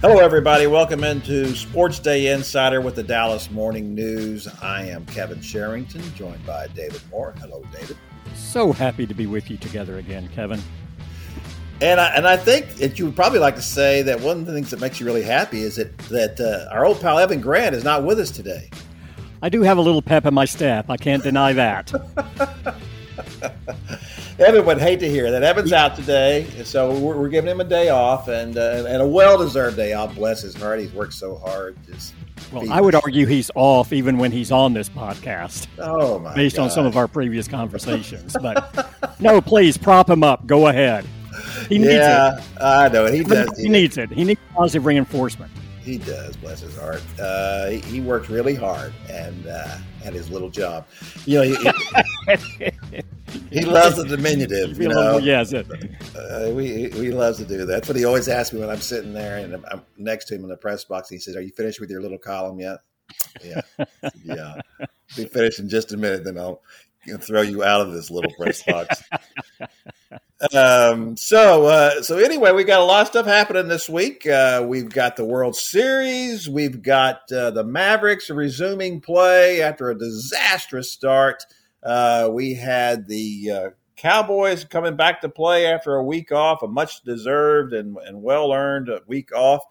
Hello, everybody. Welcome into SportsDay Insider with the Dallas Morning News. I am Kevin Sherrington, joined by David Moore. Hello, David. So happy to be with you together again, Kevin. And I, and I think that you would probably like to say that one of the things that makes you really happy is that that uh, our old pal Evan Grant is not with us today. I do have a little pep in my step. I can't deny that. Evan would hate to hear that. Evan's out today, so we're, we're giving him a day off and uh, and a well deserved day off. Bless his heart, he's worked so hard. Just well, I would argue he's off even when he's on this podcast. Oh my! Based gosh. on some of our previous conversations, but no, please prop him up. Go ahead. He needs yeah, it. I know he does. He, he needs it. He needs positive reinforcement. He does. Bless his heart. Uh, he, he works really hard and uh, at his little job. You know. He, he loves the diminutive. You know, yes, uh, we he loves to do that. That's what he always asks me when I'm sitting there and I'm next to him in the press box. He says, "Are you finished with your little column yet?" Yeah, yeah. Be finished in just a minute, then I'll throw you out of this little press box. Um, so, uh, so anyway, we got a lot of stuff happening this week. Uh, we've got the World Series. We've got uh, the Mavericks resuming play after a disastrous start uh, we had the uh, Cowboys coming back to play after a week off, a much deserved and, and well earned week off.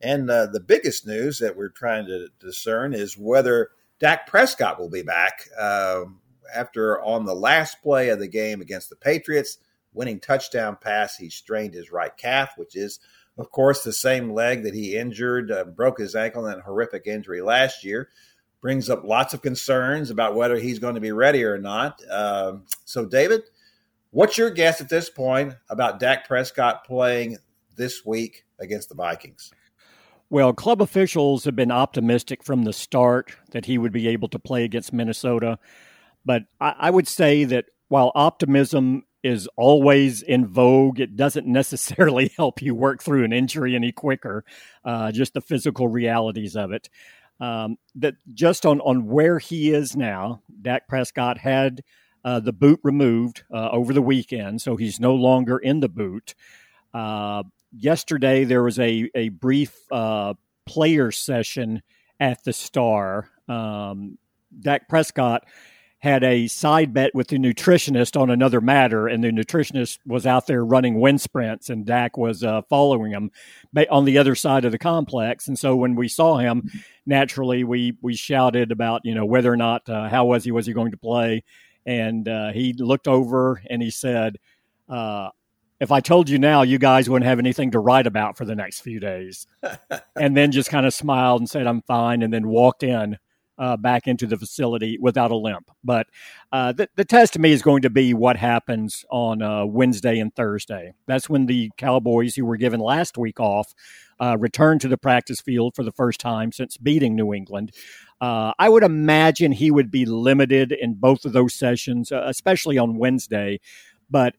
And uh, the biggest news that we're trying to discern is whether Dak Prescott will be back um, after on the last play of the game against the Patriots, winning touchdown pass, he strained his right calf, which is, of course, the same leg that he injured, uh, broke his ankle in a horrific injury last year brings up lots of concerns about whether he's going to be ready or not. Um, so, David, what's your guess at this point about Dak Prescott playing this week against the Vikings? Well, club officials have been optimistic from the start that he would be able to play against Minnesota. But I, I would say that while optimism is always in vogue. It doesn't necessarily help you work through an injury any quicker, uh, just the physical realities of it um, that just on on where he is now, Dak Prescott had uh, the boot removed uh, over the weekend, so he's no longer in the boot. Uh, yesterday, there was a a brief uh, player session at the Star. Um, Dak Prescott had a side bet with the nutritionist on another matter, and the nutritionist was out there running wind sprints, and Dak was uh, following him on the other side of the complex. And so when we saw him, naturally we we shouted about you know whether or not uh, how was he was he going to play, and uh, he looked over and he said. Uh, if I told you now, you guys wouldn't have anything to write about for the next few days. and then just kind of smiled and said, I'm fine, and then walked in uh, back into the facility without a limp. But uh, the, the test to me is going to be what happens on uh, Wednesday and Thursday. That's when the Cowboys, who were given last week off, uh, return to the practice field for the first time since beating New England. Uh, I would imagine he would be limited in both of those sessions, uh, especially on Wednesday. But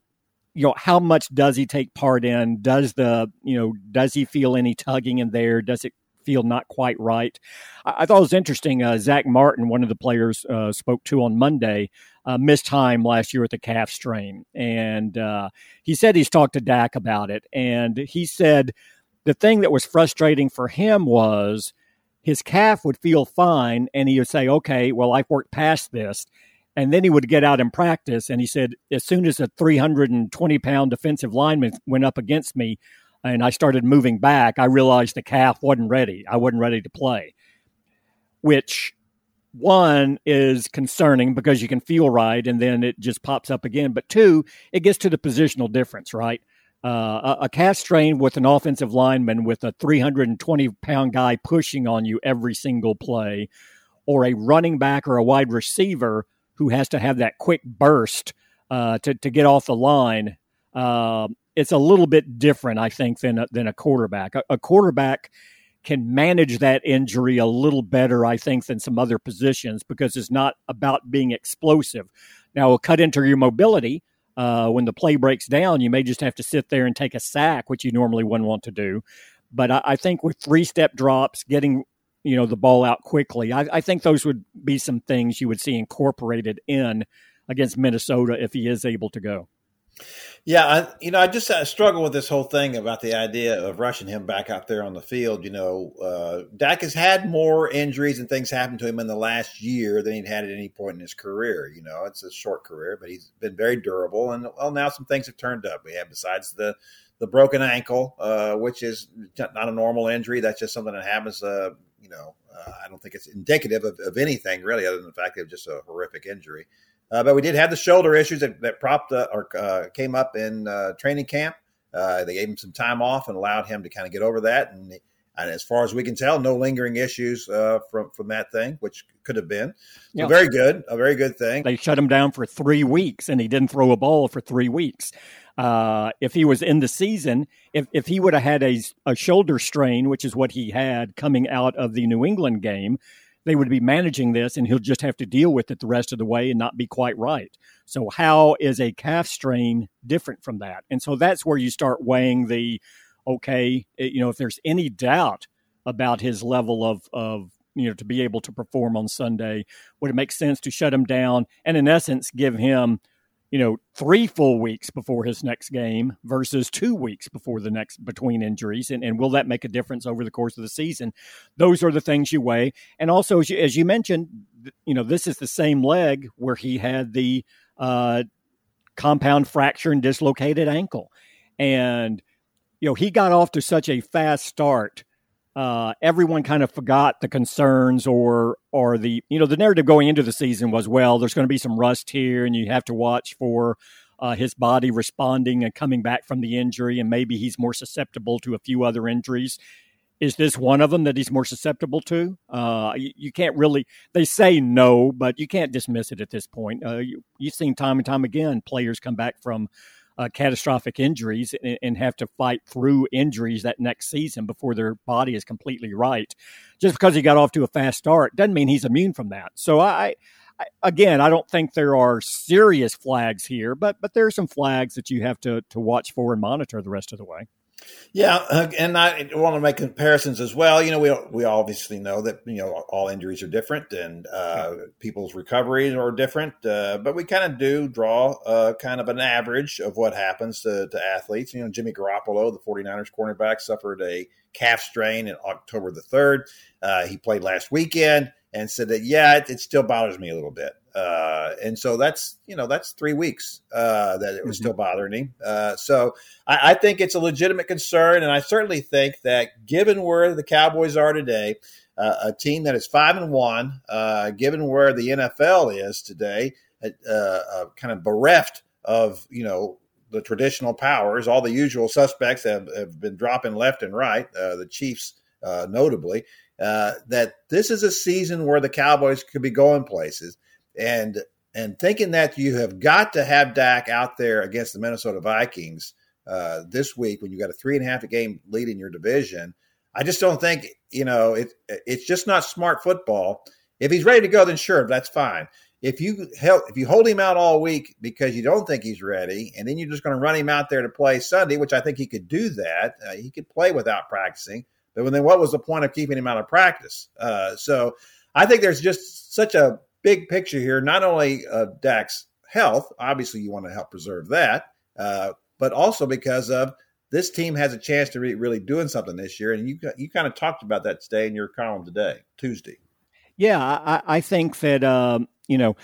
you know how much does he take part in does the you know does he feel any tugging in there does it feel not quite right. I, I thought it was interesting. Uh, Zack Martin, one of the players uh, spoke to on Monday, uh, missed time last year with the calf strain, and uh, he said he's talked to Dak about it, and he said the thing that was frustrating for him was his calf would feel fine, and he would say, "Okay, well, I've worked past this." And then he would get out and practice. And he said, as soon as a 320 pound defensive lineman went up against me, and I started moving back, I realized the calf wasn't ready. I wasn't ready to play, which one is concerning because you can feel right and then it just pops up again. But two, it gets to the positional difference, right? Uh, a, a calf strain with an offensive lineman with a 320 pound guy pushing on you every single play, or a running back or a wide receiver who has to have that quick burst uh, to, to get off the line. Uh, it's a little bit different, I think, than a, than a quarterback. A, a, quarterback can manage that injury a little better, I think, than some other positions because it's not about being explosive. Now, a cut into your mobility. Uh, when the play breaks down, you may just have to sit there and take a sack, which you normally wouldn't want to do. But I, I think with three step drops, getting you know the ball out quickly, I, I think those would be some things you would see incorporated in against Minnesota if he is able to go. Yeah, I, you know, I just I struggle with this whole thing about the idea of rushing him back out there on the field. You know, uh, Dak has had more injuries and things happen to him in the last year than he'd had at any point in his career. You know, it's a short career, but he's been very durable. And well, now some things have turned up. We have besides the the broken ankle, uh, which is not a normal injury. That's just something that happens. Uh, you know, uh, I don't think it's indicative of, of, anything really, other than the fact that it's just a horrific injury. Uh, but we did have the shoulder issues that, that propped uh, or uh, came up in uh, training camp. Uh, they gave him some time off and allowed him to kind of get over that. And, and as far as we can tell, no lingering issues uh, from from that thing, which could have been. So yeah. very good, a very good thing. They shut him down for three weeks, and he didn't throw a ball for three weeks. if he was in the season, if, if he would have had a, a shoulder strain, which is what he had coming out of the New England game, they would be managing this and he'll just have to deal with it the rest of the way and not be quite right. So, how is a calf strain different from that? And so that's where you start weighing the okay, eh, you know, if there's any doubt about his level of, of you know, to be able to perform on Sunday, would it make sense to shut him down and, in essence, give him you know, three full weeks before his next game versus two weeks before the next between injuries. And, and will that make a difference over the course of the season? Those are the things you weigh. And also, as you, as you mentioned, you know, this is the same leg where he had the uh, compound fracture and dislocated ankle. And, you know, he got off to such a fast start uh, everyone kind of forgot the concerns or or the you know the narrative going into the season was well there's going to be some rust here and you have to watch for uh, his body responding and coming back from the injury and maybe he's more susceptible to a few other injuries. Is this one of them that he's more susceptible to? Uh, you, you, can't really they say no but you can't dismiss it at this point. Uh, you, you've seen time and time again players come back from uh, catastrophic injuries and, and, have to fight through injuries that next season before their body is completely right. Just because he got off to a fast start doesn't mean he's immune from that. So I, I again, I don't think there are serious flags here, but but there are some flags that you have to to watch for and monitor the rest of the way. Yeah, and I want to make comparisons as well. You know, we we obviously know that you know all injuries are different and uh, people's recoveries are different, uh, but we kind of do draw uh, kind of an average of what happens to, to, athletes. You know, Jimmy Garoppolo, the 49ers cornerback, suffered a calf strain in October the third. Uh, he played last weekend and said that yeah, it, it still bothers me a little bit. Uh, and so that's you know that's three weeks uh, that it was mm-hmm. still bothering him. Uh, so I, I, think it's a legitimate concern, and I certainly think that given where the Cowboys are today, uh, a team that is five and one, uh, given where the NFL is today, uh, kind of bereft of you know the traditional powers, all the usual suspects have, have been dropping left and right. the Chiefs, notably. That this is a season where the Cowboys could be going places and and thinking that you have got to have Dak out there against the Minnesota Vikings uh, this week when you got a three and a half game lead in your division, I just don't think you know it. It's just not smart football. If he's ready to go, then sure, that's fine. If you help, if you hold him out all week because you don't think he's ready, and then you're just going to run him out there to play Sunday, which I think he could do that. Uh, he could play without practicing. But then, what was the point of keeping him out of practice? Uh, so I think there's just such a big picture here, not only of Dak's health, obviously you want to help preserve that, uh, but also because of this team has a chance to be really doing something this year. And you you kind of talked about that today in your column today, Tuesday. Yeah, I, I think that um, you know,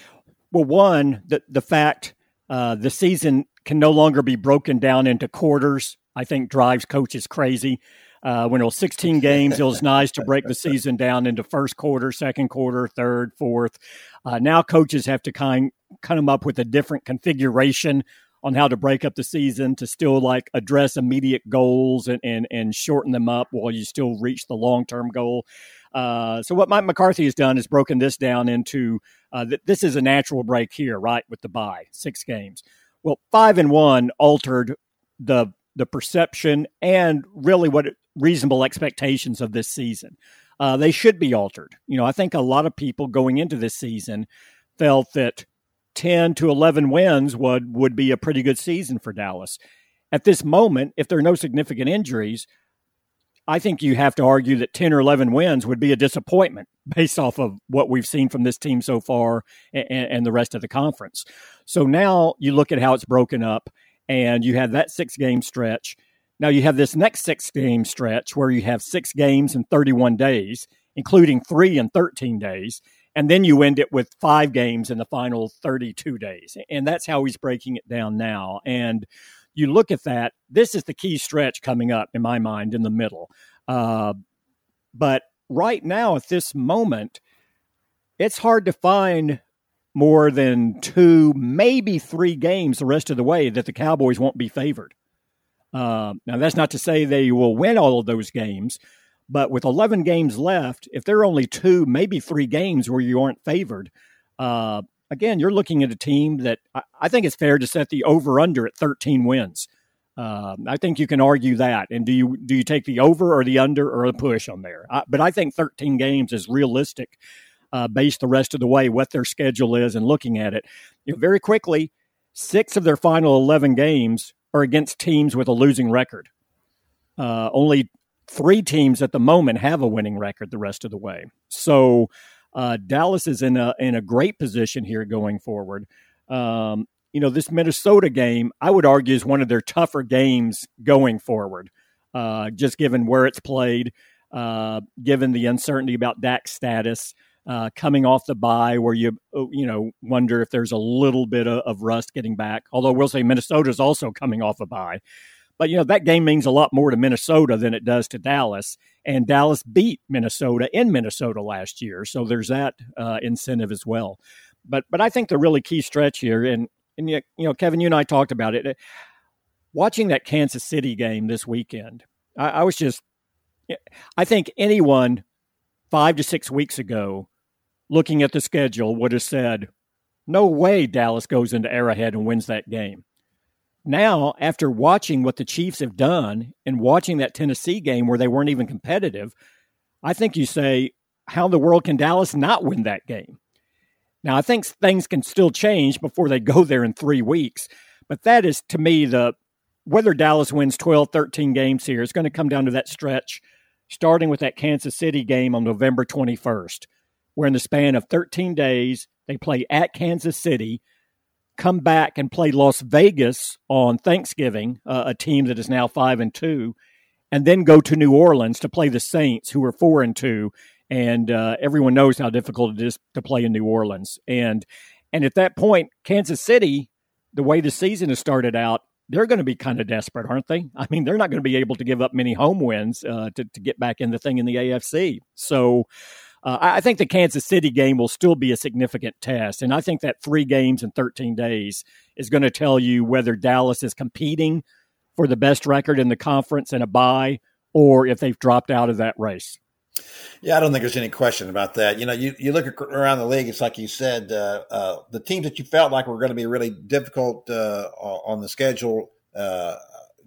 well, one the the fact uh, the season can no longer be broken down into quarters. I think drives coaches crazy. Uh, when it was 16 games, it was nice to break the season down into first quarter, second quarter, third, fourth. Uh, now coaches have to kind come up with a different configuration on how to break up the season to still like address immediate goals and, and, and shorten them up while you still reach the long term goal. Uh, so what Mike McCarthy has done is broken this down into uh, th- this is a natural break here, right, with the bye, six games. Well, five and one altered the the perception and really what reasonable expectations of this season. Uh, they should be altered. You know, I think a lot of people going into this season felt that 10 to 11 wins would, would be a pretty good season for Dallas. At this moment, if there are no significant injuries, I think you have to argue that 10 or 11 wins would be a disappointment based off of what we've seen from this team so far and, and the rest of the conference. So now you look at how it's broken up and you have that six game stretch. Now you have this next six game stretch where you have six games in 31 days, including three in 13 days. And then you end it with five games in the final 32 days. And that's how he's breaking it down now. And you look at that, this is the key stretch coming up, in my mind, in the middle. Uh, but right now, at this moment, it's hard to find more than two, maybe three games the rest of the way that the Cowboys won't be favored. Uh, now, that's not to say they will win all of those games, but with 11 games left, if there are only two, maybe three games where you aren't favored, uh, again, you're looking at a team that I, I, think it's fair to set the over under at 13 wins. Uh, I think you can argue that. And do you do you take the over or the under or a push on there? I, but I think 13 games is realistic uh, based the rest of the way what their schedule is and looking at it. You know, very quickly, six of their final 11 games are against teams with a losing record. Uh, only three teams at the moment have a winning record the rest of the way. So uh, Dallas is in a in a great position here going forward. Um, you know, this Minnesota game, I would argue, is one of their tougher games going forward, uh, just given where it's played, uh, given the uncertainty about Dak's status. Uh, coming off the bye, where you oh, you know wonder if there's a little bit of, of rust getting back. Although we'll say Minnesota is also coming off a bye, but you know that game means a lot more to Minnesota than it does to Dallas. And Dallas beat Minnesota in Minnesota last year, so there's that uh, incentive as well. But but I think the really key stretch here, and and you know Kevin, you and I talked about it. Watching that Kansas City game this weekend, I, I was just, I think anyone five to six weeks ago looking at the schedule, would have said, no way Dallas goes into Arrowhead and wins that game. Now, after watching what the Chiefs have done and watching that Tennessee game where they weren't even competitive, I think you say, how in the world can Dallas not win that game? Now, I think things can still change before they go there in three weeks, but that is to me the whether Dallas wins 12, 13 games here is going to come down to that stretch, starting with that Kansas City game on November 21st where in the span of 13 days, they play at Kansas City, come back and play Las Vegas on Thanksgiving, uh, a team that is now 5 and 2, and then go to New Orleans to play the Saints, who are 4 and 2. And uh, everyone knows how difficult it is to play in New Orleans. And and at that point, Kansas City, the way the season has started out, they're going to be kind of desperate, aren't they? I mean, they're not going to be able to give up many home wins uh, to, to get back in the thing in the AFC. So uh, I think the Kansas City game will still be a significant test. And I think that three games in 13 days is going to tell you whether Dallas is competing for the best record in the conference and a bye or if they've dropped out of that race. Yeah, I don't think there's any question about that. You know, you, you look around the league, it's like you said, uh, uh, the teams that you felt like were going to be really difficult uh, on the schedule uh,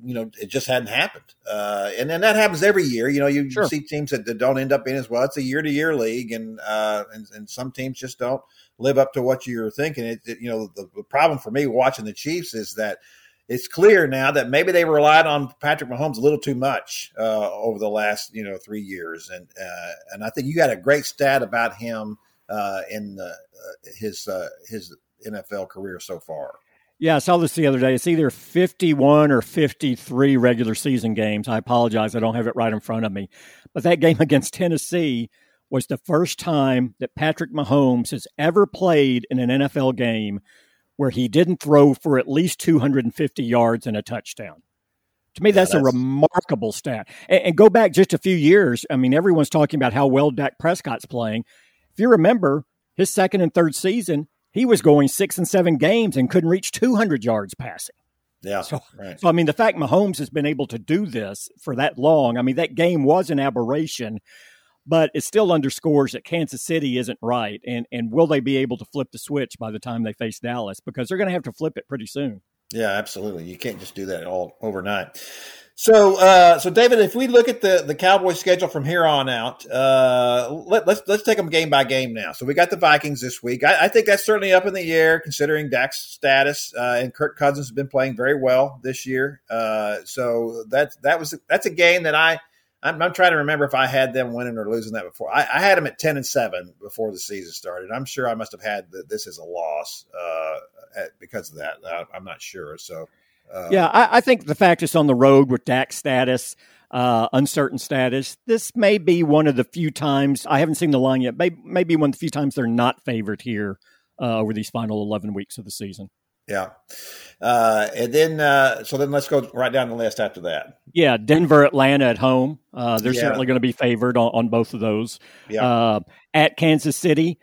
you know, it just hadn't happened. Uh, and then that happens every year. You know, you, sure. see teams that, that, don't end up in as well. It's a year to year league, and, uh, and and some teams just don't live up to what you're thinking. It, it you know, the, the, problem for me watching the Chiefs is that it's clear now that maybe they relied on Patrick Mahomes a little too much uh, over the last you know three years, and uh, and I think you got a great stat about him uh, in uh, his his NFL career so far. Yeah, I saw this the other day. It's either 51 or 53 regular season games. I apologize. I don't have it right in front of me. But that game against Tennessee was the first time that Patrick Mahomes has ever played in an NFL game where he didn't throw for at least 250 yards and a touchdown. To me, that's, yeah, that's, a remarkable stat. And, and, go back just a few years. I mean, everyone's talking about how well Dak Prescott's playing. If you remember, his second and third season, he was going six and seven games and couldn't reach 200 yards passing. Yeah. So, right. so I mean, the fact Mahomes has been able to do this for that long, I mean, that game was an aberration, but it still underscores that Kansas City isn't right. And and will they be able to flip the switch by the time they face Dallas? Because they're going to have to flip it pretty soon. Yeah, absolutely. You can't just do that all overnight. So, uh, so David, if we look at the the Cowboys schedule from here on out, uh, let, us let's, let's take them game by game now. So we got the Vikings this week. I, I think that's certainly up in the air considering Dak's status, uh, and Kirk Cousins has been playing very well this year. Uh, so that that was that's a game that I I'm, I'm, trying to remember if I had them winning or losing that before. I, I, had them at ten and seven before the season started. I'm sure I must have had the, this as a loss uh, at, because of that. I, I'm not sure. So Uh, yeah, I, I, think the fact it's on the road with Dak's status, uh, uncertain status, this may be one of the few times I haven't seen the line yet. Maybe, maybe one of the few times they're not favored here uh, over these final eleven weeks of the season. Yeah. Uh, and then, uh, so then let's go right down the list after that. Yeah. Denver, Atlanta at home. Uh, they're yeah. certainly going to be favored on, on, both of those. Yeah. Uh, at Kansas City,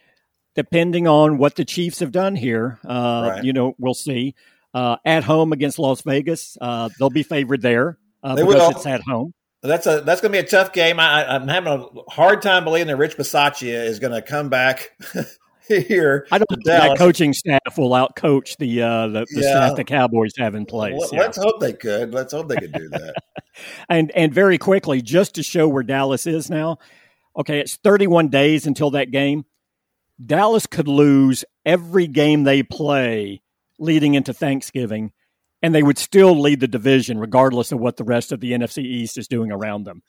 depending on what the Chiefs have done here, uh, right. you know, we'll see. Uh, at home against Las Vegas, they'll be favored there because will. it's at home. That's a that's going to be a tough game. I, am having a hard time believing that Rich Bisaccia is going to come back here. I don't think that coaching staff will outcoach the uh, the, the yeah. staff the Cowboys have in place. Well, Let's hope they could. Let's hope they could do that. and and very quickly, just to show where Dallas is now. Okay, it's 31 days until that game. Dallas could lose every game they play leading into Thanksgiving, and they would still lead the division regardless of what the rest of the NFC East is doing around them.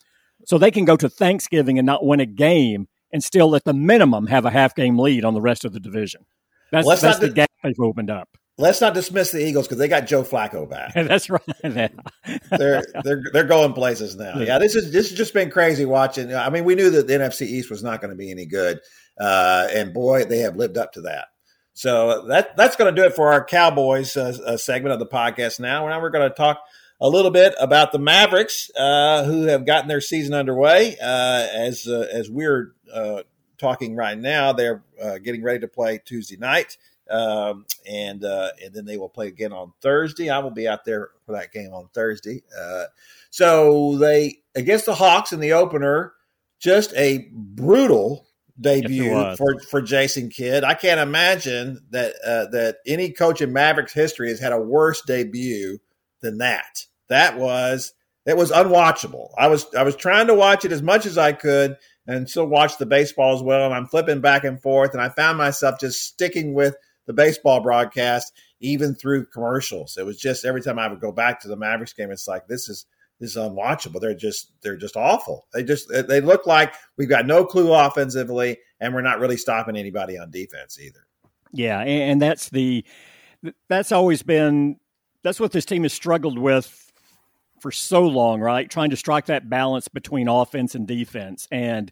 So they can go to Thanksgiving and not win a game and still, at the minimum, have a half game lead on the rest of the division. That's, well, that's the gap they've opened up. Let's not dismiss the Eagles because they got Joe Flacco back. that's right. they're they're they're going places now. Yeah, this is this has just been crazy watching. I mean, we knew that the NFC East was not going to be any good, uh, and boy, they have lived up to that. So that that's going to do it for our Cowboys uh, uh, segment of the podcast. Now, now we're going to talk a little bit about the Mavericks, uh, who have gotten their season underway. Uh, as uh, as we're uh, talking right now, they're uh, getting ready to play Tuesday night, um, and uh, and then they will play again on Thursday. I will be out there for that game on Thursday. so they against the Hawks in the opener, just a brutal debut yes, for for Jason Kidd. I can't imagine that uh, that any coach in Mavericks history has had a worse debut than that. That was it was unwatchable. I was I was trying to watch it as much as I could and still watch the baseball as well. And I'm flipping back and forth, and I found myself just sticking with the baseball broadcast even through commercials. It was just every time I would go back to the Mavericks game, it's like this is is unwatchable. They're just they're just awful. They just they look like we've got no clue offensively, and we're not really stopping anybody on defense either. Yeah, and that's the that's always been that's what this team has struggled with for so long, right? Trying to strike that balance between offense and defense. And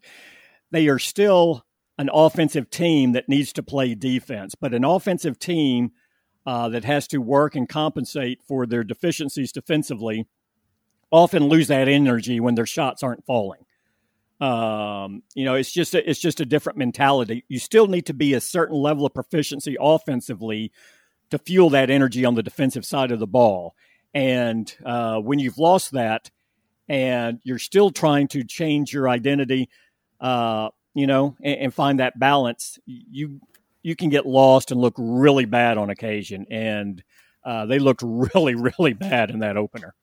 they are still an offensive team that needs to play defense, but an offensive team uh, that has to work and compensate for their deficiencies defensively often lose that energy when their shots aren't falling. Um, you know, it's just a, it's just a different mentality. You still need to be a certain level of proficiency offensively to fuel that energy on the defensive side of the ball. And uh, when you've lost that and you're still trying to change your identity, uh, you know, and, and, find that balance, you you can get lost and look really bad on occasion. And uh, they looked really, really bad in that opener.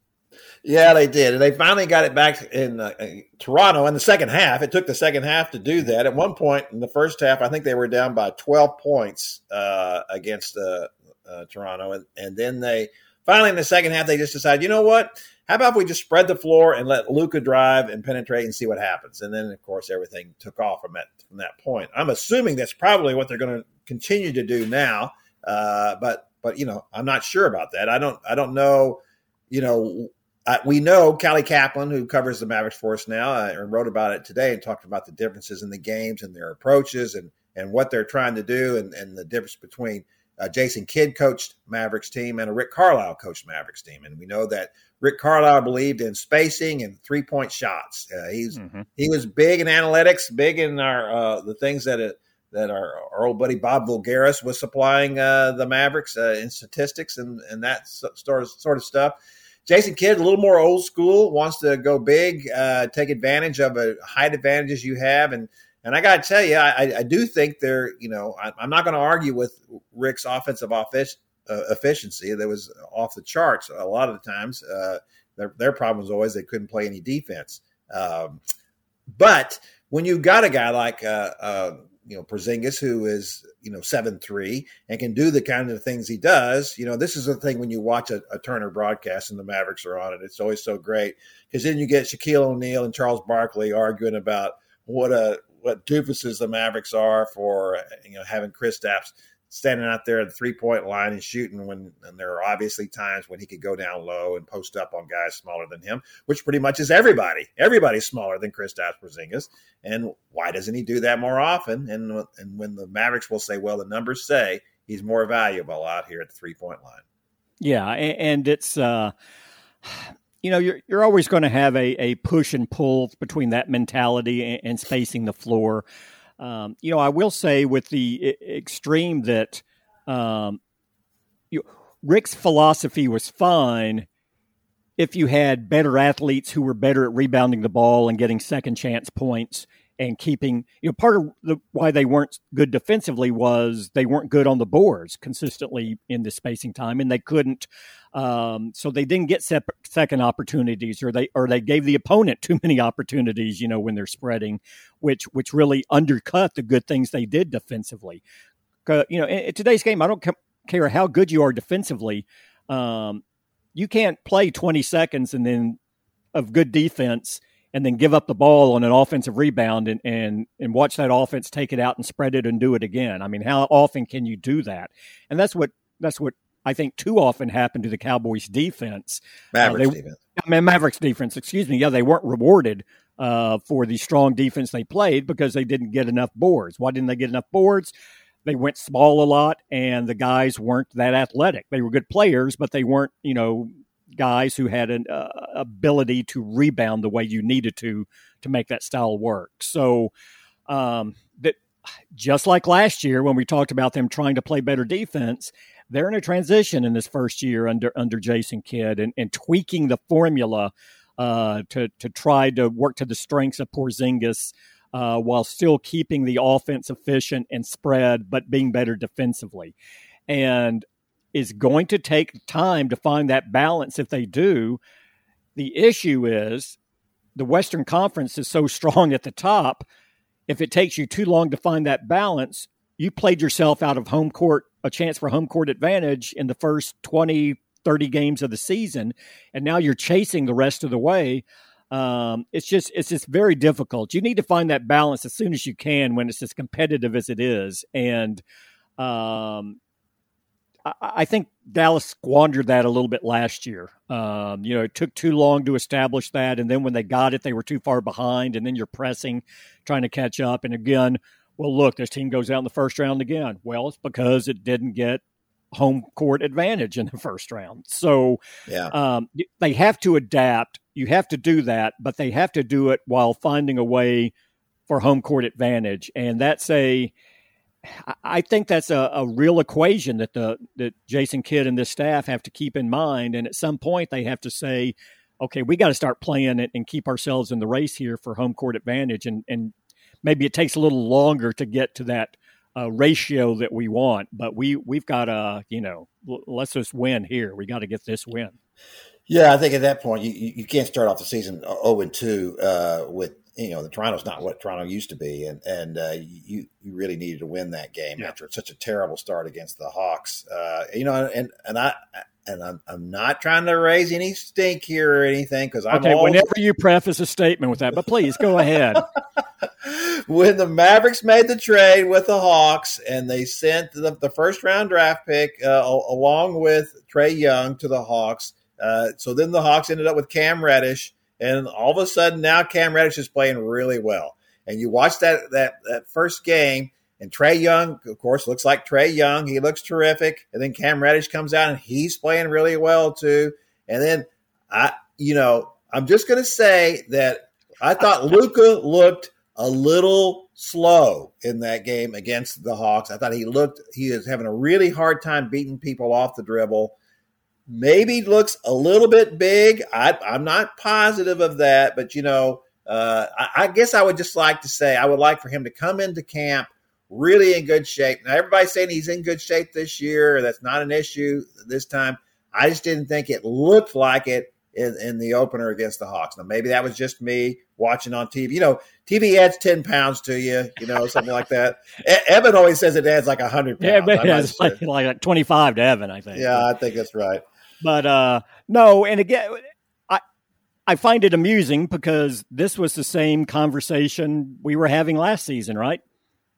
Yeah, they did, and they finally got it back in uh, Toronto in the second half. It took the second half to do that. At one point in the first half, I think they were down by twelve points uh, against uh, uh, Toronto, and, and then they finally in the second half they just decided, you know what? How about we just spread the floor and let Luka drive and penetrate and see what happens? And then of course everything took off from that from that point. I'm assuming that's probably what they're going to continue to do now, uh, but but you know I'm not sure about that. I don't I don't know. You know uh, we know Callie Caplan, who covers the Mavericks for us now, uh, and wrote about it today and talked about the differences in the games and their approaches and and what they're trying to do and, and the difference between uh, Jason Kidd coached Mavericks team and a Rick Carlisle coached Mavericks team, and we know that Rick Carlisle believed in spacing and three point shots. Uh, he's mm-hmm. he was big in analytics, big in our uh, the things that it, that our, our old buddy Bob Voulgaris was supplying uh, the Mavericks uh, in statistics and and that sort of sort of stuff. Jason Kidd, a little more old school, wants to go big, uh, take advantage of a height advantages you have, and and I got to tell you, I, I, do think they're, you know, I, am not going to argue with Rick's offensive office, uh, efficiency. That was off the charts a lot of the times. Uh, their, their problem was always they couldn't play any defense. Um, but when you've got a guy like, uh, uh, you know, Porzingis, who is, you know, seven three and can do the kind of things he does, you know, this is the thing when you watch a, a Turner broadcast and the Mavericks are on it, it's always so great because then you get Shaquille O'Neal and Charles Barkley arguing about what a what doofuses the Mavericks are for you know having Kristaps standing out there at the three point line and shooting when and there are obviously times when he could go down low and post up on guys smaller than him, which pretty much is everybody. Everybody's smaller than Kristaps Porzingis. And why doesn't he do that more often? And and when the Mavericks will say, well, the numbers say he's more valuable out here at the three point line. Yeah, and it's uh you know you're you're always going to have a, a push and pull between that mentality and, and spacing the floor. Um, you know, I will say with the extreme that um, you, Rick's philosophy was fine if you had better athletes who were better at rebounding the ball and getting second chance points and keeping you know part of the why they weren't good defensively was they weren't good on the boards consistently in the spacing time and they couldn't um, so they didn't get sep- second opportunities or they or they gave the opponent too many opportunities you know when they're spreading which which really undercut the good things they did defensively you know in, in, today's game I don't care how good you are defensively um, you can't play 20 seconds and then of good defense and then give up the ball on an offensive rebound and, and and watch that offense take it out and spread it and do it again. I mean, how often can you do that? And that's what that's what I think too often happened to the Cowboys defense. Mavericks uh, they, defense. I mean, Mavericks defense, excuse me. Yeah, they weren't rewarded uh, for the strong defense they played because they didn't get enough boards. Why didn't they get enough boards? They went small a lot, and the guys weren't that athletic. They were good players, but they weren't, you know, guys who had an uh, ability to rebound the way you needed to to make that style work. So um, that just like last year when we talked about them trying to play better defense, they're in a transition in this first year under under Jason Kidd and, and tweaking the formula uh, to to try to work to the strengths of Porzingis. Uh, while still keeping the offense efficient and spread, but being better defensively. And is going to take time to find that balance if they do. The issue is the Western Conference is so strong at the top. If it takes you too long to find that balance, you played yourself out of home court, a chance for home court advantage in the first 20, 30 games of the season. And now you're chasing the rest of the way. Um, it's just it's just very difficult. You need to find that balance as soon as you can when it's as competitive as it is. And um, I think Dallas squandered that a little bit last year. Um, you know, it took too long to establish that, and then when they got it, they were too far behind, and then you're pressing, trying to catch up. And again, well, look, this team goes out in the first round again. Well, it's because it didn't get home court advantage in the first round. So, yeah, um, they have to adapt. You have to do that, but they have to do it while finding a way for home court advantage, and that's a I think that's a, a, real equation that the that Jason Kidd and this staff have to keep in mind. And at some point, they have to say, "Okay, we got to start playing it and keep ourselves in the race here for home court advantage." And and maybe it takes a little longer to get to that uh, ratio that we want, but we we've got to you know let's just win here. We got to get this win. Yeah, I think at that point you, you can't start off the season zero and two uh, with you know the Toronto's not what Toronto used to be, and and uh, you you really needed to win that game yeah. after such a terrible start against the Hawks. Uh, you know, and and I and I'm, I'm not trying to raise any stink here or anything because I'm okay. whenever you preface a statement with that, but please go ahead. when the Mavericks made the trade with the Hawks and they sent the, the first round draft pick uh, along with Trae Young to the Hawks, uh, so then the Hawks ended up with Cam Reddish and all of a sudden now Cam Reddish is playing really well. And you watch that that that first game, and Trae Young, of course, looks like Trae Young. He looks terrific. And then Cam Reddish comes out and he's playing really well too. And then I, you know, I'm just going to say that I thought Luka looked a little slow in that game against the Hawks. I thought he looked he is having a really hard time beating people off the dribble maybe looks a little bit big. I, am not positive of that, but you know, uh, I, I, guess I would just like to say I would like for him to come into camp really in good shape. Now, everybody's saying he's in good shape this year. That's not an issue this time. I just didn't think it looked like it in, in the opener against the Hawks. Now, maybe that was just me watching on TV. You know, TV adds 10 pounds to you, you know, something like that. Evan always says it adds like 100 pounds. Yeah, it's like, like 25 to Evan, I think. Yeah, I think that's right. But uh, no, and again, I I find it amusing because this was the same conversation we were having last season, right?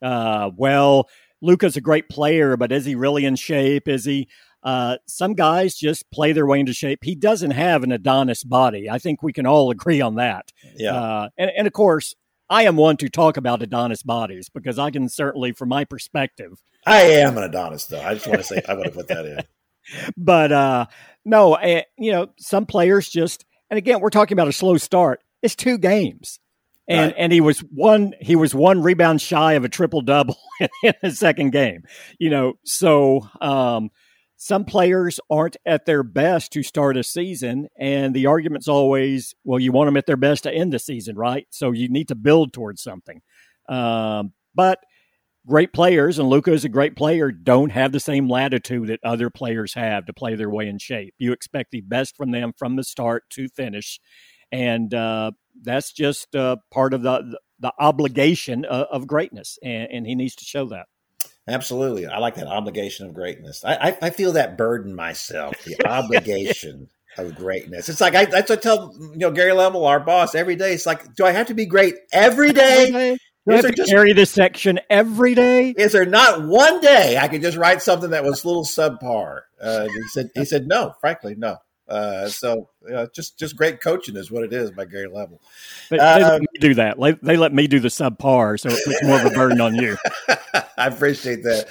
Uh, well, Luka's a great player, but is he really in shape? Is he? Uh, some guys just play their way into shape. He doesn't have an Adonis body. I think we can all agree on that. Yeah. Uh, and, and of course, I am one to talk about Adonis bodies because I can certainly, from my perspective, I am an Adonis, though. I just want to say I want to put that in. But uh, no, uh, you know, some players just, and again, we're talking about a slow start. It's two games and right. and he was one he was one rebound shy of a triple double in the second game. You know, so um, some players aren't at their best to start a season, and the argument's always, well, you want them at their best to end the season, right? So you need to build towards something. Um, but great players, and Luka is a great player, don't have the same latitude that other players have to play their way in shape. You expect the best from them from the start to finish, and uh, that's just uh, part of the the obligation of, of greatness, and, and, he needs to show that. Absolutely, I like that obligation of greatness. I, I, I feel that burden myself, the obligation of greatness. It's like I, that's what I tell you know Garry Leavell, our boss, every day. It's like, do I have to be great every day? Every day? You have to just, carry this section every day. Is there not one day I could just write something that was a little subpar? Uh, he said. He said no. Frankly, no. Uh, so just just great coaching is what it is by Garry Leavell. But they let um, me do that. They let me do the subpar, so it's more of a burden on you. I appreciate that.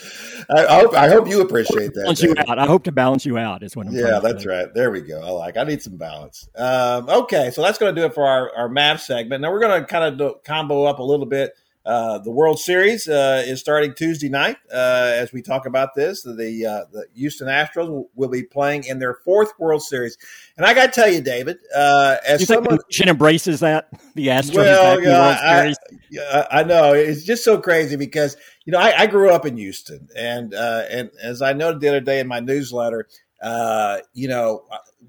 I, hope I hope you appreciate that. Balance you out. I hope to balance you out is what I'm. Saying. Yeah, that's right. There we go. I like. I need some balance. Um, okay, so that's going to do it for our our map segment. Now we're going to kind of do, combo up a little bit uh, the World Series uh, is starting Tuesday night. Uh, as we talk about this, the uh, the Houston Astros will, will, be playing in their fourth World Series, and I got to tell you, David, uh, as you someone think embraces that? The Astros well, yeah, Series. I, I, know. It's just so crazy because you know I, I grew up in Houston, and and as I noted the other day in my newsletter, you know,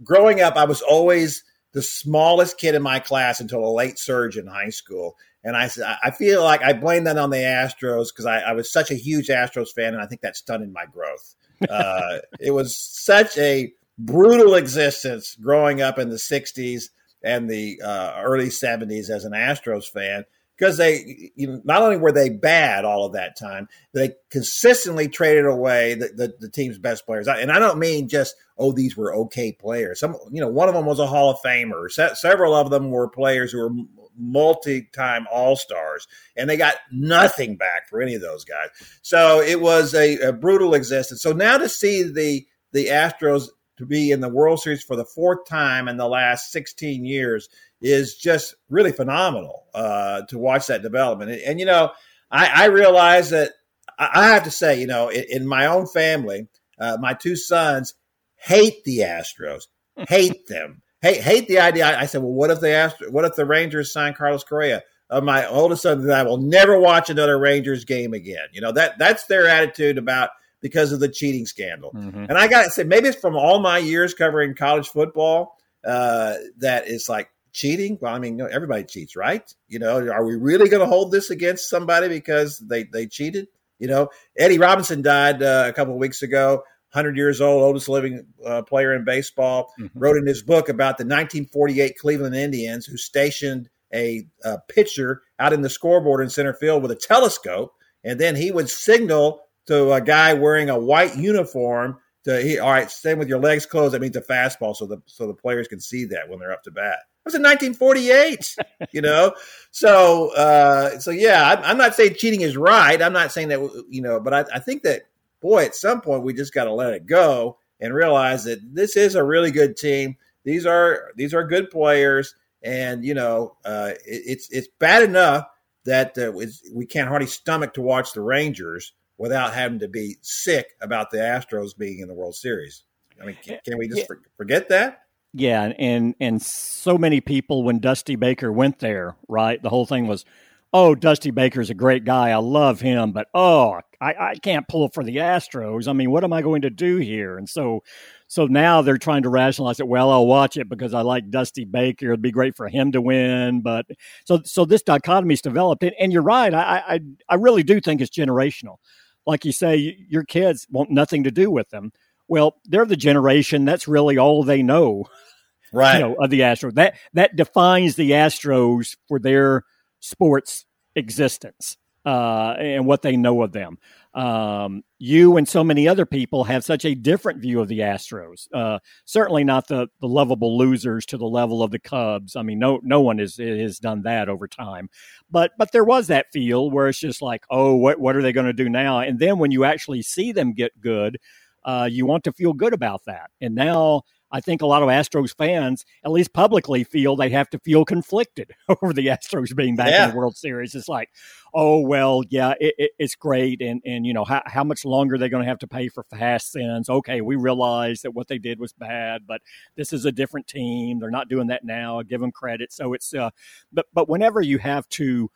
growing up, I was always the smallest kid in my class until a late surge in high school and I said, I feel like I blame that on the Astros because I, I, was such a huge Astros fan, and I think that stunted my growth. Uh, it was such a brutal existence growing up in the '60s and the uh, early '70s as an Astros fan because they you know, not only were they bad all of that time, they consistently traded away the, the, the, team's best players. And I don't mean just oh these were okay players. Some you know one of them was a Hall of Famer. Se- several of them were players who were multi-time all-stars and they got nothing back for any of those guys. So it was a, a, brutal existence. So now to see the the astros to be in the world series for the fourth time in the last 16 years is just really phenomenal uh, to watch that development. And, and you know I, I, realize that i have to say you know in, in my own family uh, my two sons hate the astros hate them hate hate the idea. I, I, said, well, what if they asked? What if the Rangers sign Carlos Correa? Uh, my oldest son and I will never watch another Rangers game again. You know that that's their attitude about because of the cheating scandal. Mm-hmm. And I got to say, maybe it's from all my years covering college football uh, that it's like cheating. Well, I mean, everybody cheats, right? You know, are we really going to hold this against somebody because they they cheated? You know, Eddie Robinson died uh, a couple of weeks ago. 100 years old, oldest living uh, player in baseball, mm-hmm. wrote in his book about the 1948 Cleveland Indians who stationed a, a pitcher out in the scoreboard in center field with a telescope, and then he would signal to a guy wearing a white uniform to he, all right, stand with your legs closed. That means a fastball, so the so the players can see that when they're up to bat. It was in 1948, you know. So, uh, so yeah, I'm, I'm, not saying cheating is right. I'm not saying that you know, but I, I think that boy, at some point we just got to let it go and realize that this is a really good team. These are these are good players, and you know uh, it, it's it's bad enough that uh, we can't hardly stomach to watch the Rangers without having to be sick about the Astros being in the World Series. I mean, can, can we just yeah. forget that? Yeah, and and so many people when Dusty Baker went there, right? The whole thing was oh, Dusty Baker's a great guy. I love him, but oh, I, I can't pull for the Astros. I mean, what am I going to do here? And so, so now they're trying to rationalize it. Well, I'll watch it because I like Dusty Baker. It'd be great for him to win. But so, so this dichotomy's developed, and, and you're right. I, I, I really do think it's generational. Like you say, your kids want nothing to do with them. Well, they're the generation that's really all they know, right? You know, of the Astros. That that defines the Astros for their sports existence. uh, and what they know of them. Um, you and so many other people have such a different view of the Astros. Uh, certainly not the, the lovable losers to the level of the Cubs. I mean, no no one has has done that over time. But but there was that feel where it's just like, oh, what what are they going to do now? And then when you actually see them get good, uh, you want to feel good about that. And now I think a lot of Astros fans, at least publicly, feel they have to feel conflicted over the Astros being back yeah. in the World Series. It's like, oh well, yeah, it, it, it's great, and and you know how how much longer they're going to have to pay for fast sins. Okay, we realize that what they did was bad, but this is a different team. They're not doing that now. Give them credit. So it's uh, but but whenever you have to,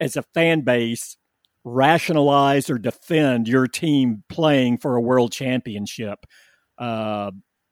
as a fan base, rationalize or defend your team playing for a world championship. Uh,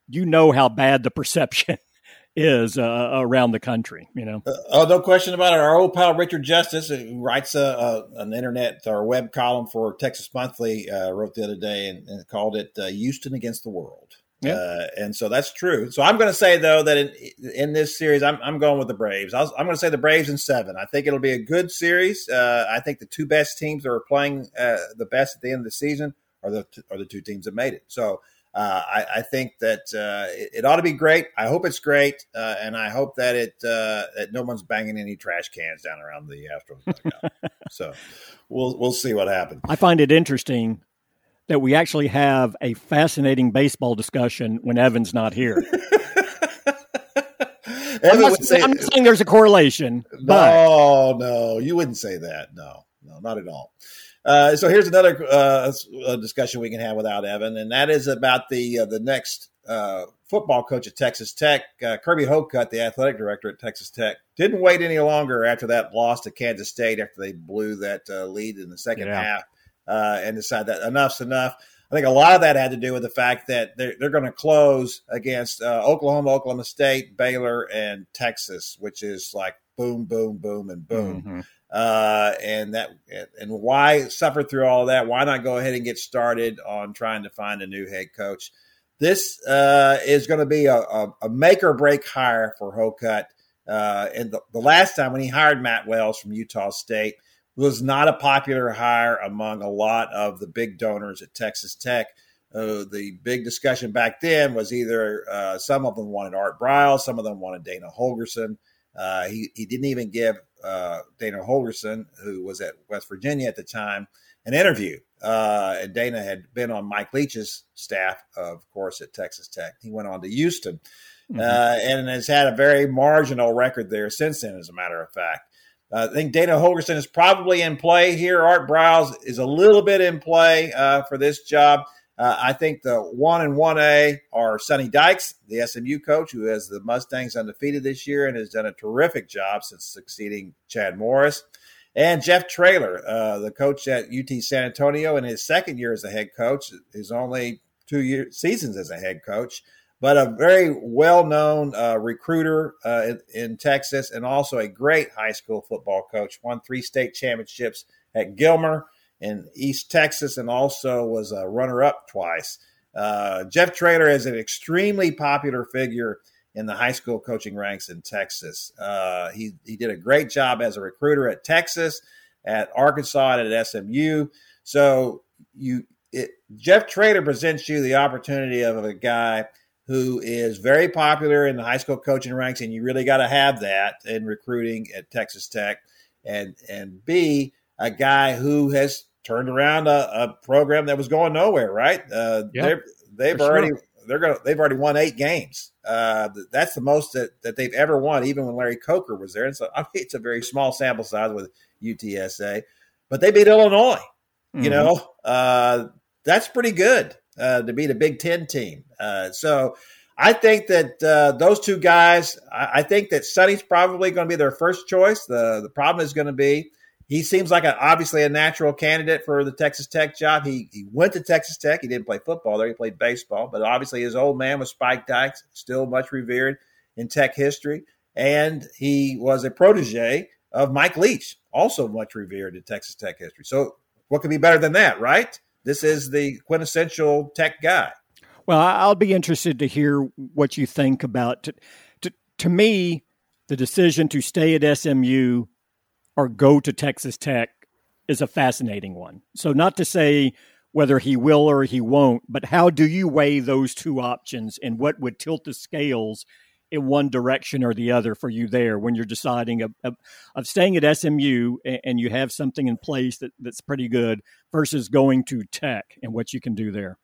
you know how bad the perception is uh, around the country. You know, uh, oh, no question about it. Our old pal Richard Justice, who writes a, a, an internet or web column for Texas Monthly, uh, wrote the other day and, and called it uh, "Houston against the world." Yeah. Uh, and so that's true. So I'm going to say though that in, in this series, I'm, I'm going with the Braves. i am going to say the Braves in seven. I think it'll be a good series. Uh, I think the two best teams that are playing the best at the end of the season are the are the two teams that made it. So uh, I, I, think that uh, it, it, ought to be great. I hope it's great, uh, and I hope that it uh, that no one's banging any trash cans down around the Astros. so we'll we'll see what happens. I find it interesting that we actually have a fascinating baseball discussion when Evan's not here. I'm, not, say, I'm, not, saying there's a correlation. No, but. no, you wouldn't say that. No, no, not at all. Uh, so here's another uh, discussion we can have without Evan, and that is about the uh, the next uh, football coach at Texas Tech, uh, Kirby Hocutt, the athletic director at Texas Tech. Didn't wait any longer after that loss to Kansas State after they blew that uh, lead in the second yeah. half, and decided that enough's enough. I think a lot of that had to do with the fact that they're, they're going to close against Oklahoma, Oklahoma State, Baylor, and Texas, which is like boom, boom, boom, and boom. Mm-hmm uh, and that and why suffer through all that? Why not go ahead and get started on trying to find a new head coach? This uh, is going to be a, a, a, make or break hire for Hocutt. Uh, and the, the, last time when he hired Matt Wells from Utah State was not a popular hire among a lot of the big donors at Texas Tech. Uh, the big discussion back then was either uh, some of them wanted Art Briles, some of them wanted Dana Holgorsen. Uh, he, he didn't even give uh, Dana Holgorsen, who was at West Virginia at the time, an interview. Uh, and Dana had been on Mike Leach's staff, of course, at Texas Tech. He went on to Houston mm-hmm. uh, and has had a very marginal record there since then, as a matter of fact. Uh, I think Dana Holgorsen is probably in play here. Art Briles is a little bit in play uh, for this job. Uh, I think the one and one A are Sonny Dykes, the SMU coach, who has the Mustangs undefeated this year and has done a terrific job since succeeding Chad Morris, and Jeff Traylor, uh, the coach at UT San Antonio in his second year as a head coach, his only two year seasons as a head coach, but a very well known uh, recruiter uh, in, in Texas and also a great high school football coach. Won three state championships at Gilmer in East Texas and also was a runner up twice. Uh, Jeff Traylor is an extremely popular figure in the high school coaching ranks in Texas. Uh, he, he did a great job as a recruiter at Texas, at Arkansas, and at SMU. So you it, Jeff Traylor presents you the opportunity of a guy who is very popular in the high school coaching ranks, and you really got to have that in recruiting at Texas Tech. And and B, a guy who has turned around a, a program that was going nowhere. Right? Uh, yep, they've already sure. they're going they've already won eight games. Uh, that's the most that, that they've ever won, even when Larry Coker was there. And so I mean, it's a very small sample size with UTSA, but they beat Illinois. Mm-hmm. You know, uh, that's pretty good uh, to beat a Big Ten team. Uh, so. I think that uh, those two guys. I, I, think that Sonny's probably going to be their first choice. The the problem is going to be he seems like obviously a natural candidate for the Texas Tech job. He he went to Texas Tech. He didn't play football there. He played baseball, but obviously his old man was Spike Dykes, still much revered in Tech history, and he was a protege of Mike Leach, also much revered in Texas Tech history. So what could be better than that, right? This is the quintessential Tech guy. Well, I'll be interested to hear what you think about. To, to, to me, the decision to stay at SMU or go to Texas Tech is a fascinating one. So, not to say whether he will or he won't, but how do you weigh those two options and what would tilt the scales in one direction or the other for you there when you're deciding of, of, of staying at SMU and, and, you have something in place that, that's pretty good versus going to tech and what you can do there?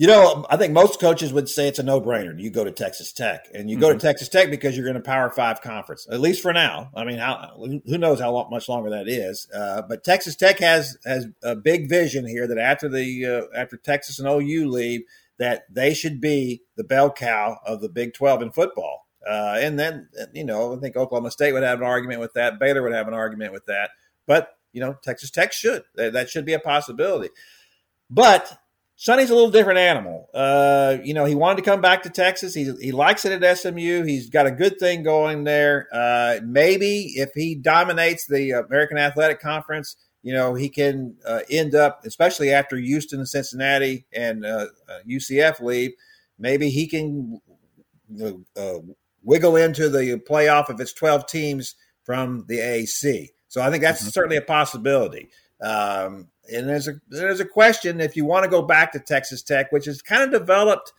You know, I think most coaches would say it's a no-brainer. You go to Texas Tech, and you mm-hmm. go to mm-hmm. Texas Tech because you're in a Power Five conference, at least for now. I mean, how, who knows how long, much longer that is? Uh, but Texas Tech has has a big vision here that after the uh, after Texas and OU leave, that they should be the bell cow of the Big Twelve in football. Uh, and then, you know, I think Oklahoma State would have an argument with that. Baylor would have an argument with that. But you know, Texas Tech should that should be a possibility. But Sonny's a little different animal. Uh, you know, he wanted to come back to Texas. He, he likes it at SMU. He's got a good thing going there. Uh, maybe if he dominates the American Athletic Conference, you know, he can uh, end up, especially after Houston, and Cincinnati, and UCF uh, leave, maybe he can uh, wiggle into the playoff if it's 12 teams from the AAC. So I think that's mm-hmm. certainly a possibility. Um, and there's a there's a question if you want to go back to Texas Tech, which has kind of developed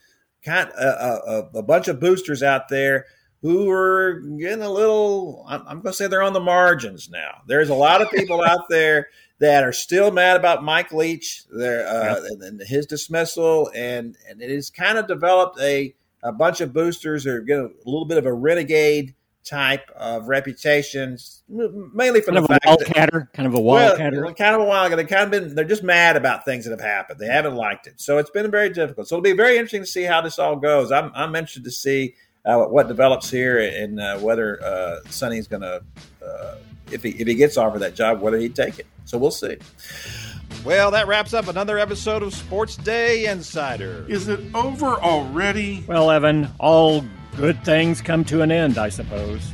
kind of a, a, a bunch of boosters out there who are getting a little. I'm, I'm going to say they're on the margins now. There's a lot of people out there that are still mad about Mike Leach, their uh, and, and, his dismissal, and and it has kind of developed a a bunch of boosters are getting a little bit of a renegade type of reputation, mainly from kind the of fact a that, kind of a wildcatter, well, kind of a wild. They kind of been they're just mad about things that have happened. They haven't liked it, so it's been very difficult. So it'll be very interesting to see how this all goes. I'm I'm interested to see uh, what develops here and uh, whether uh, Sonny's going to uh, if he if he gets offered that job, whether he'd take it. So we'll see. Well, that wraps up another episode of SportsDay Insider. Is it over already? Well, Evan, all good things come to an end, I suppose.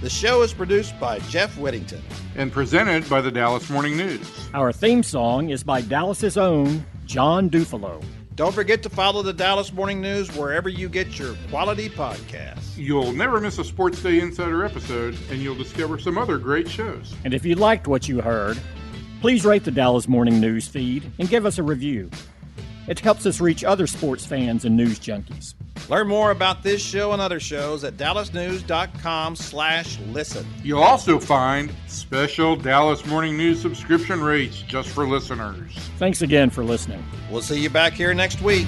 The show is produced by Jeff Whittington and presented by the Dallas Morning News. Our theme song is by Dallas's own John Dufilho. Don't forget to follow the Dallas Morning News wherever you get your quality podcasts. You'll never miss a SportsDay Insider episode, and you'll discover some other great shows. And if you liked what you heard, please rate the Dallas Morning News feed and give us a review. It helps us reach other sports fans and news junkies. Learn more about this show and other shows at dallasnews.com slash listen. You'll also find special Dallas Morning News subscription rates just for listeners. Thanks again for listening. We'll see you back here next week.